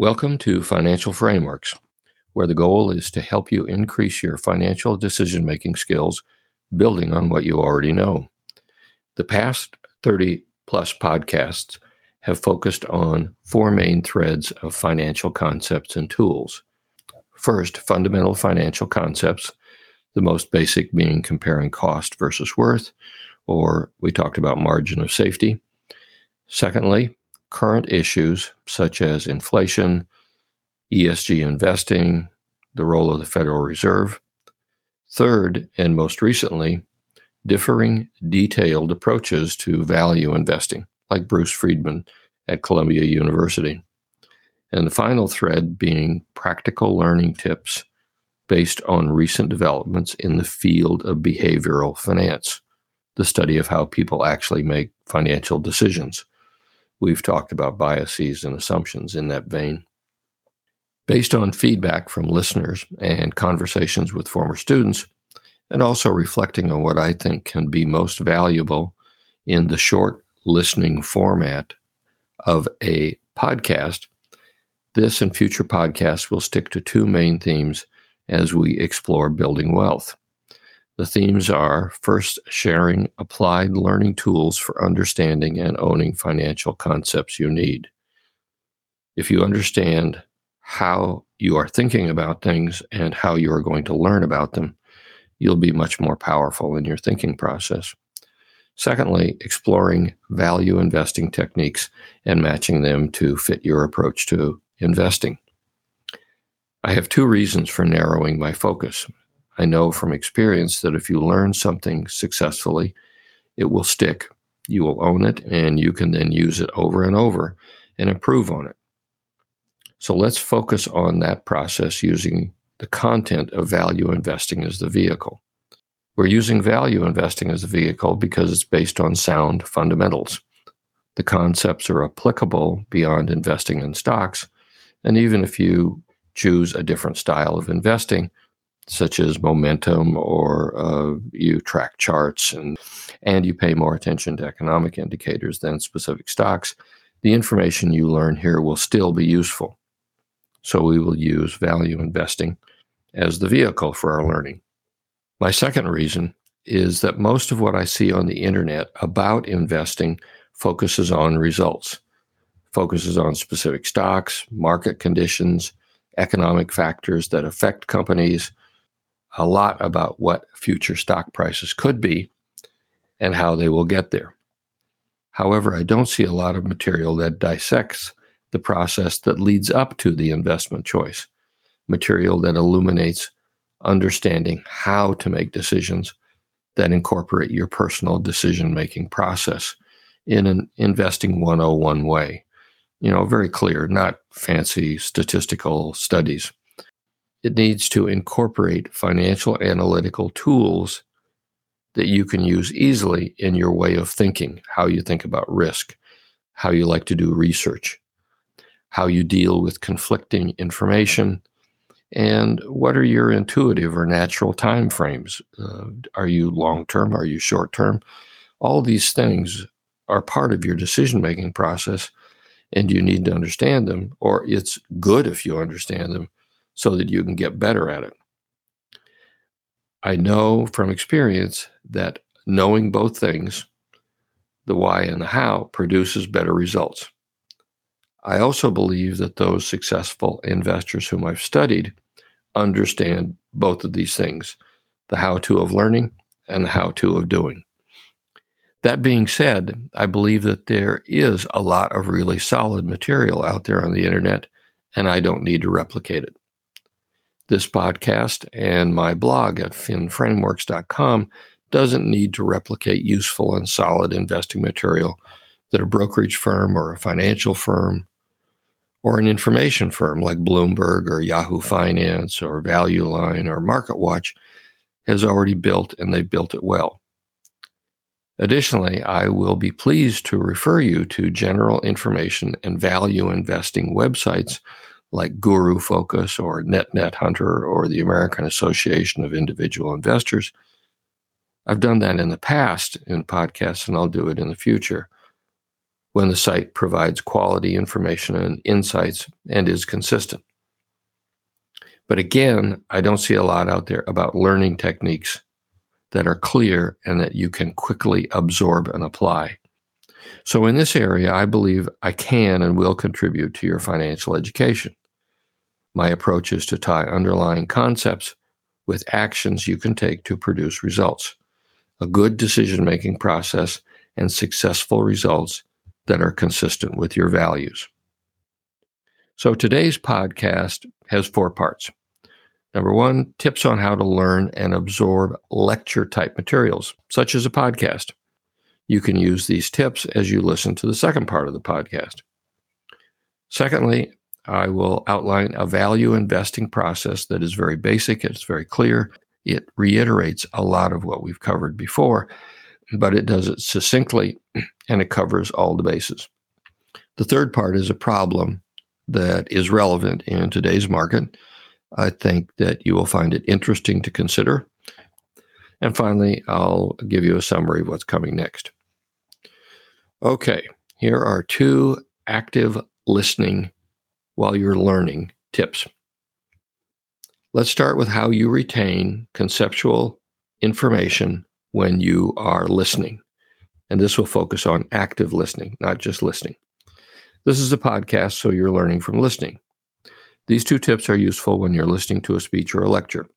Welcome to Financial Frameworks, where the goal is to help you increase your financial decision making skills, building on what you already know. The past 30 plus podcasts have focused on four main threads of financial concepts and tools. First, fundamental financial concepts, the most basic being comparing cost versus worth, or we talked about margin of safety. Secondly, current issues such as inflation, ESG investing, the role of the Federal Reserve. Third, and most recently, differing detailed approaches to value investing, like Bruce Friedman at Columbia University. And the final thread being practical learning tips based on recent developments in the field of behavioral finance, the study of how people actually make financial decisions. We've talked about biases and assumptions in that vein. Based on feedback from listeners and conversations with former students, and also reflecting on what I think can be most valuable in the short listening format of a podcast, this and future podcasts will stick to two main themes as we explore building wealth. The themes are first, sharing applied learning tools for understanding and owning financial concepts you need. If you understand how you are thinking about things and how you are going to learn about them, you'll be much more powerful in your thinking process. Secondly, exploring value investing techniques and matching them to fit your approach to investing. I have two reasons for narrowing my focus. I know from experience that if you learn something successfully, it will stick. You will own it, and you can then use it over and over and improve on it. So let's focus on that process using the content of value investing as the vehicle. We're using value investing as a vehicle because it's based on sound fundamentals. The concepts are applicable beyond investing in stocks. And even if you choose a different style of investing, such as momentum, or uh, you track charts and and you pay more attention to economic indicators than specific stocks, the information you learn here will still be useful. So we will use value investing as the vehicle for our learning. My second reason is that most of what I see on the internet about investing focuses on results, focuses on specific stocks, market conditions, economic factors that affect companies, a lot about what future stock prices could be and how they will get there. However, I don't see a lot of material that dissects the process that leads up to the investment choice, material that illuminates understanding how to make decisions that incorporate your personal decision making process in an investing 101 way. You know, very clear, not fancy statistical studies it needs to incorporate financial analytical tools that you can use easily in your way of thinking, how you think about risk, how you like to do research, how you deal with conflicting information, and what are your intuitive or natural time frames? Uh, are you long term? Are you short term? All these things are part of your decision making process, and you need to understand them, or it's good if you understand them so that you can get better at it. I know from experience that knowing both things, the why and the how, produces better results. I also believe that those successful investors whom I've studied understand both of these things the how to of learning and the how to of doing. That being said, I believe that there is a lot of really solid material out there on the internet, and I don't need to replicate it. This podcast and my blog at finframeworks.com doesn't need to replicate useful and solid investing material that a brokerage firm or a financial firm or an information firm like Bloomberg or Yahoo Finance or Value Line or MarketWatch has already built and they've built it well. Additionally, I will be pleased to refer you to general information and value investing websites like Guru Focus or Net Net Hunter or the American Association of Individual Investors. I've done that in the past in podcasts, and I'll do it in the future. when the site provides quality information and insights and is consistent. But again, I don't see a lot out there about learning techniques that are clear and that you can quickly absorb and apply. So, in this area, I believe I can and will contribute to your financial education. My approach is to tie underlying concepts with actions you can take to produce results, a good decision making process, and successful results that are consistent with your values. So, today's podcast has four parts. Number one, tips on how to learn and absorb lecture type materials, such as a podcast. You can use these tips as you listen to the second part of the podcast. Secondly, I will outline a value investing process that is very basic, it's very clear. It reiterates a lot of what we've covered before, but it does it succinctly and it covers all the bases. The third part is a problem that is relevant in today's market. I think that you will find it interesting to consider. And finally, I'll give you a summary of what's coming next. Okay, here are two active listening while you're learning tips. Let's start with how you retain conceptual information when you are listening. And this will focus on active listening, not just listening. This is a podcast, so you're learning from listening. These two tips are useful when you're listening to a speech or a lecture.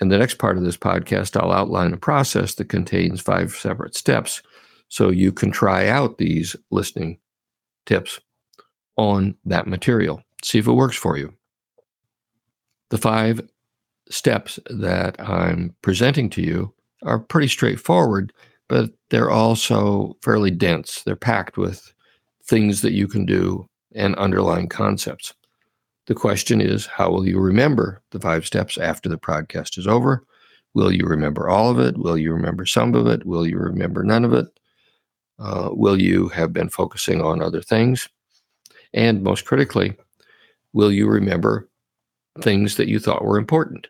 In the next part of this podcast, I'll outline a process that contains five separate steps so you can try out these listening tips on that material. See if it works for you. The five steps that I'm presenting to you are pretty straightforward, but they're also fairly dense. They're packed with things that you can do and underlying concepts. The question is, how will you remember the five steps after the podcast is over? Will you remember all of it? Will you remember some of it? Will you remember none of it? Uh, will you have been focusing on other things? And most critically, will you remember things that you thought were important?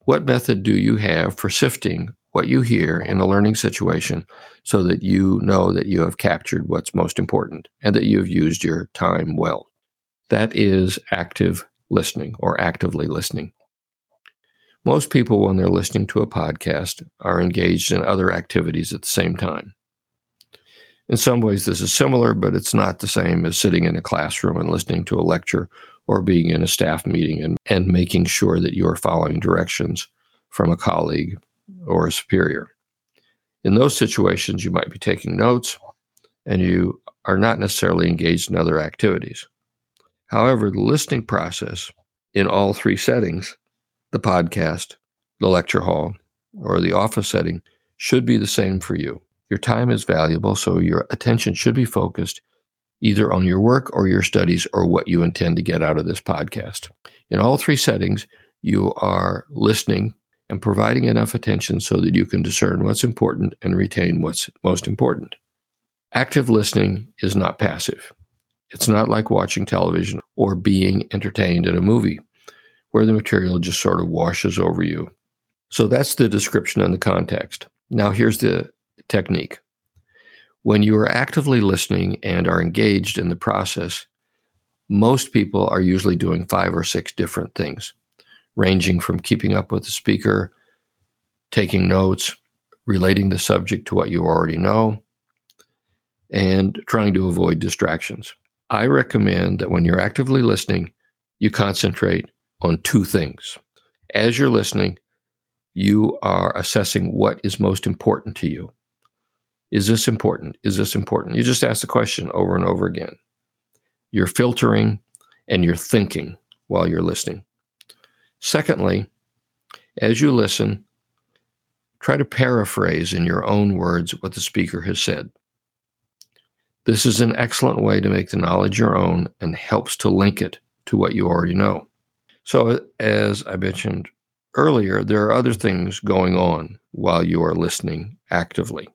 What method do you have for sifting what you hear in a learning situation so that you know that you have captured what's most important and that you've used your time well? That is active listening or actively listening. Most people, when they're listening to a podcast, are engaged in other activities at the same time. In some ways, this is similar, but it's not the same as sitting in a classroom and listening to a lecture or being in a staff meeting and, and making sure that you're following directions from a colleague or a superior. In those situations, you might be taking notes and you are not necessarily engaged in other activities. However, the listening process in all three settings the podcast, the lecture hall, or the office setting should be the same for you. Your time is valuable, so your attention should be focused either on your work or your studies or what you intend to get out of this podcast. In all three settings, you are listening and providing enough attention so that you can discern what's important and retain what's most important. Active listening is not passive. It's not like watching television or being entertained in a movie where the material just sort of washes over you. So that's the description and the context. Now, here's the technique. When you are actively listening and are engaged in the process, most people are usually doing five or six different things, ranging from keeping up with the speaker, taking notes, relating the subject to what you already know, and trying to avoid distractions. I recommend that when you're actively listening, you concentrate on two things. As you're listening, you are assessing what is most important to you. Is this important? Is this important? You just ask the question over and over again. You're filtering and you're thinking while you're listening. Secondly, as you listen, try to paraphrase in your own words what the speaker has said. This is an excellent way to make the knowledge your own and helps to link it to what you already know. So, as I mentioned earlier, there are other things going on while you are listening actively.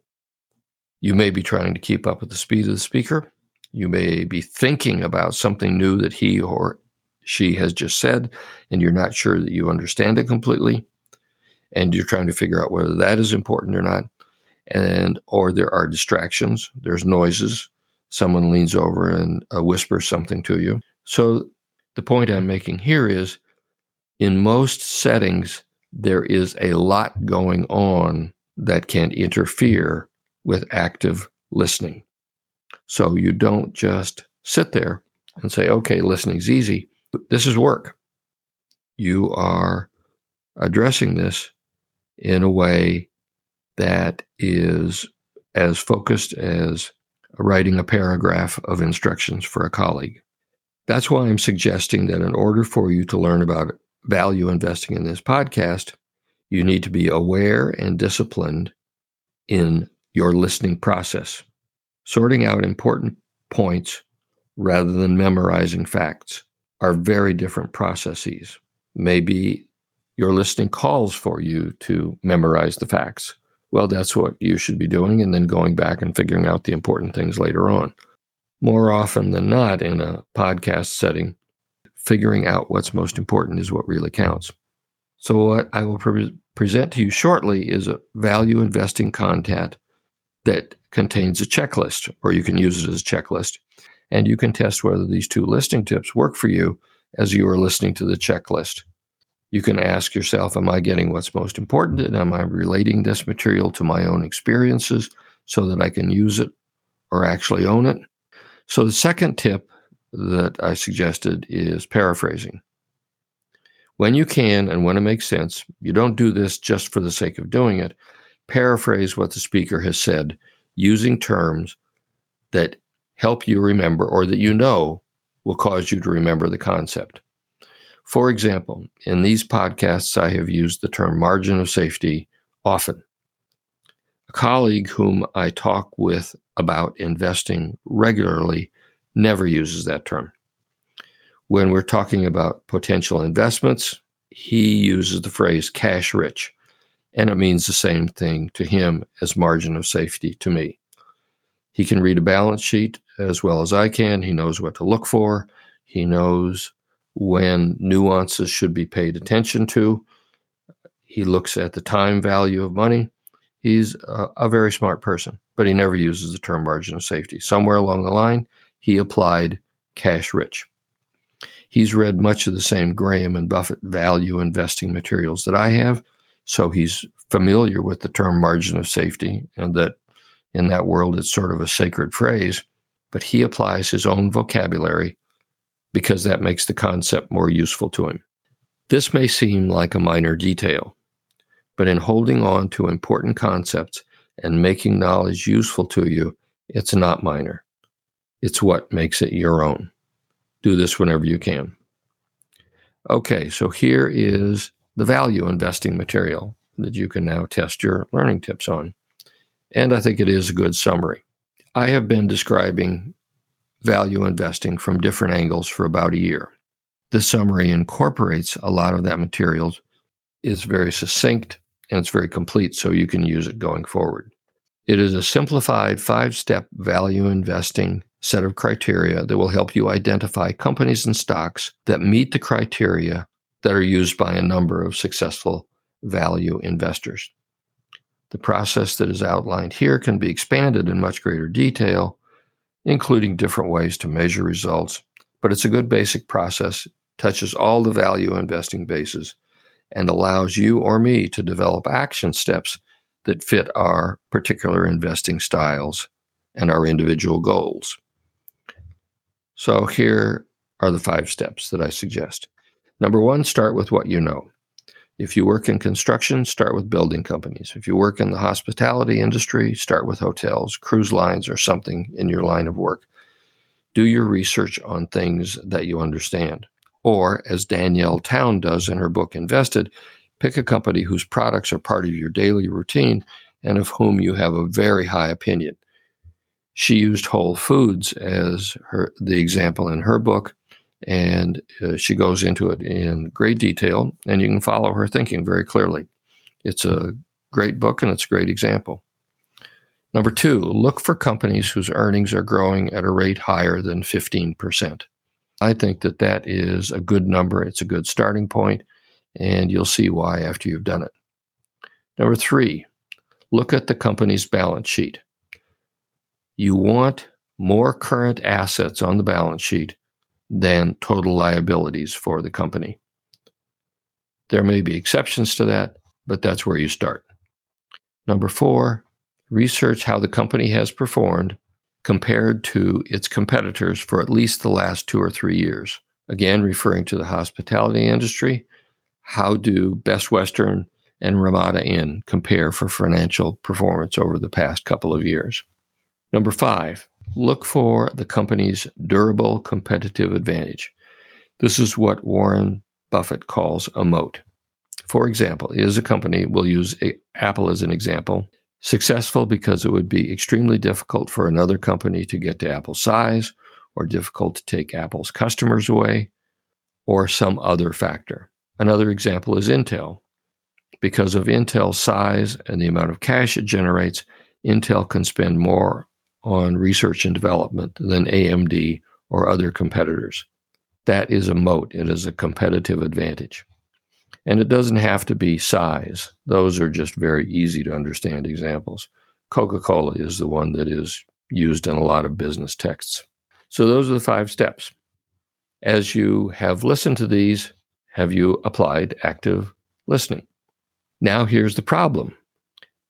You may be trying to keep up with the speed of the speaker. You may be thinking about something new that he or she has just said, and you're not sure that you understand it completely. And you're trying to figure out whether that is important or not. And or there are distractions, there's noises, someone leans over and uh, whispers something to you. So, the point I'm making here is in most settings, there is a lot going on that can interfere with active listening. So, you don't just sit there and say, okay, listening's easy. This is work. You are addressing this in a way that is as focused as writing a paragraph of instructions for a colleague. That's why I'm suggesting that in order for you to learn about value investing in this podcast, you need to be aware and disciplined in your listening process, sorting out important points rather than memorizing facts are very different processes. Maybe your listening calls for you to memorize the facts. Well, that's what you should be doing, and then going back and figuring out the important things later on. More often than not, in a podcast setting, figuring out what's most important is what really counts. So, what I will pre- present to you shortly is a value investing content that contains a checklist, or you can use it as a checklist and you can test whether these two listing tips work for you as you are listening to the checklist. You can ask yourself, Am I getting what's most important? And am I relating this material to my own experiences so that I can use it or actually own it? So, the second tip that I suggested is paraphrasing. When you can and when it makes sense, you don't do this just for the sake of doing it. Paraphrase what the speaker has said using terms that help you remember or that you know will cause you to remember the concept. For example, in these podcasts, I have used the term margin of safety often. A colleague whom I talk with about investing regularly never uses that term. When we're talking about potential investments, he uses the phrase cash rich, and it means the same thing to him as margin of safety to me. He can read a balance sheet as well as I can. He knows what to look for. He knows when nuances should be paid attention to. He looks at the time value of money. He's a, a, very smart person, but he never uses the term margin of safety. Somewhere along the line, he applied cash rich. He's read much of the same Graham and Buffett value investing materials that I have, so he's familiar with the term margin of safety and that in that world it's sort of a sacred phrase but he applies his own vocabulary because that makes the concept more useful to him. This may seem like a minor detail, but in holding on to important concepts and making knowledge useful to you, it's not minor. It's what makes it your own. Do this whenever you can. Okay, so here is the value investing material that you can now test your learning tips on. And I think it is a good summary. I have been describing value investing from different angles for about a year. The summary incorporates a lot of that material, is very succinct, and it's very complete, so you can use it going forward. It is a simplified five step value investing set of criteria that will help you identify companies and stocks that meet the criteria that are used by a number of successful value investors. The process that is outlined here can be expanded in much greater detail, including different ways to measure results, but it's a good basic process, touches all the value investing bases, and allows you or me to develop action steps that fit our particular investing styles and our individual goals. So here are the five steps that I suggest. Number one, start with what you know. If you work in construction, start with building companies. If you work in the hospitality industry, start with hotels, cruise lines, or something in your line of work. Do your research on things that you understand. Or, as Danielle Town does in her book Invested, pick a company whose products are part of your daily routine and of whom you have a very high opinion. She used Whole Foods as her the example in her book, and uh, she goes into it in great detail, and you can follow her thinking very clearly. It's a great book and it's a great example. Number two, look for companies whose earnings are growing at a rate higher than 15%. I think that that is a good number. It's a good starting point, and you'll see why after you've done it. Number three, look at the company's balance sheet. You want more current assets on the balance sheet than total liabilities for the company. There may be exceptions to that, but that's where you start. Number four, research how the company has performed compared to its competitors for at least the last two or three years. Again, referring to the hospitality industry, how do Best Western and Ramada Inn compare for financial performance over the past couple of years? Number five, look for the company's durable competitive advantage. This is what Warren Buffett calls a moat. For example, is a company, we'll use Apple as an example, successful because it would be extremely difficult for another company to get to Apple's size, or difficult to take Apple's customers away, or some other factor. Another example is Intel. Because of Intel's size and the amount of cash it generates, Intel can spend more on research and development than AMD or other competitors. That is a moat, it is a competitive advantage. And it doesn't have to be size, those are just very easy to understand examples. Coca Cola is the one that is used in a lot of business texts. So, those are the five steps. As you have listened to these, have you applied active listening? Now, here's the problem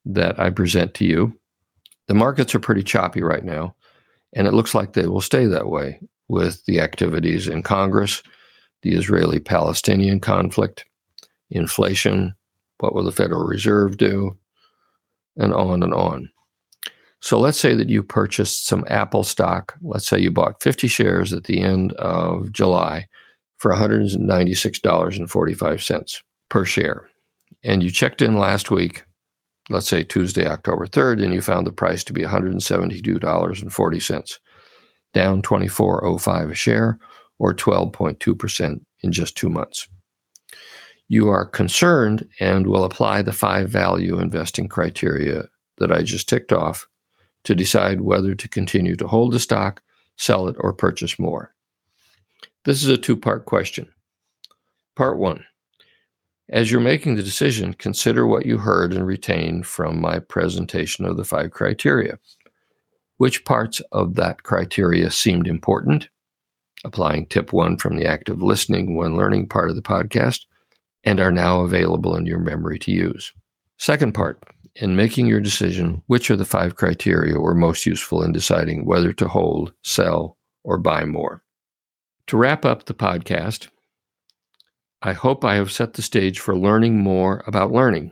that I present to you. The markets are pretty choppy right now, and it looks like they will stay that way with the activities in Congress, the Israeli Palestinian conflict, inflation, what will the Federal Reserve do, and on and on. So let's say that you purchased some Apple stock. Let's say you bought 50 shares at the end of July for $196.45 per share and you checked in last week, let's say Tuesday, October 3rd, and you found the price to be $172.40, down 24.05 a share or 12.2% in just two months. You are concerned and will apply the five value investing criteria that I just ticked off to decide whether to continue to hold the stock, sell it, or purchase more. This is a two part question. Part one as you're making the decision, consider what you heard and retained from my presentation of the five criteria. Which parts of that criteria seemed important? Applying tip one from the active listening when learning part of the podcast and are now available in your memory to use. Second part, in making your decision, which of the five criteria were most useful in deciding whether to hold, sell, or buy more? To wrap up the podcast, I hope I have set the stage for learning more about learning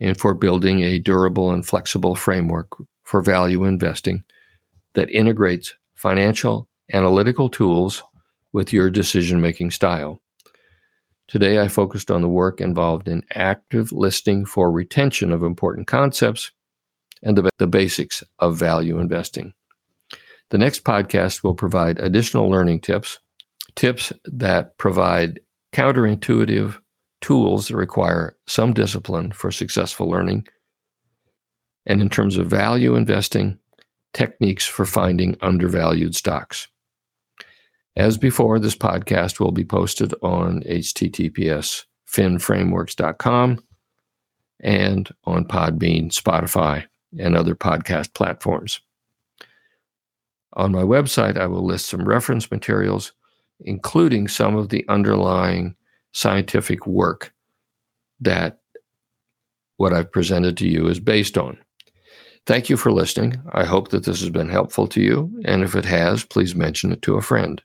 and for building a durable and flexible framework for value investing that integrates financial analytical tools with your decision making style. Today, I focused on the work involved in active listing for retention of important concepts and the, the basics of value investing. The next podcast will provide additional learning tips, tips that provide counterintuitive tools that require some discipline for successful learning. And in terms of value investing, techniques for finding undervalued stocks. As before, this podcast will be posted on https finframeworks.com and on Podbean, Spotify, and other podcast platforms. On my website, I will list some reference materials including some of the underlying scientific work that what I've presented to you is based on. Thank you for listening. I hope that this has been helpful to you. And if it has, please mention it to a friend.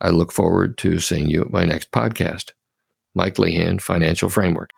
I look forward to seeing you at my next podcast. Mike Lehan, Financial Framework.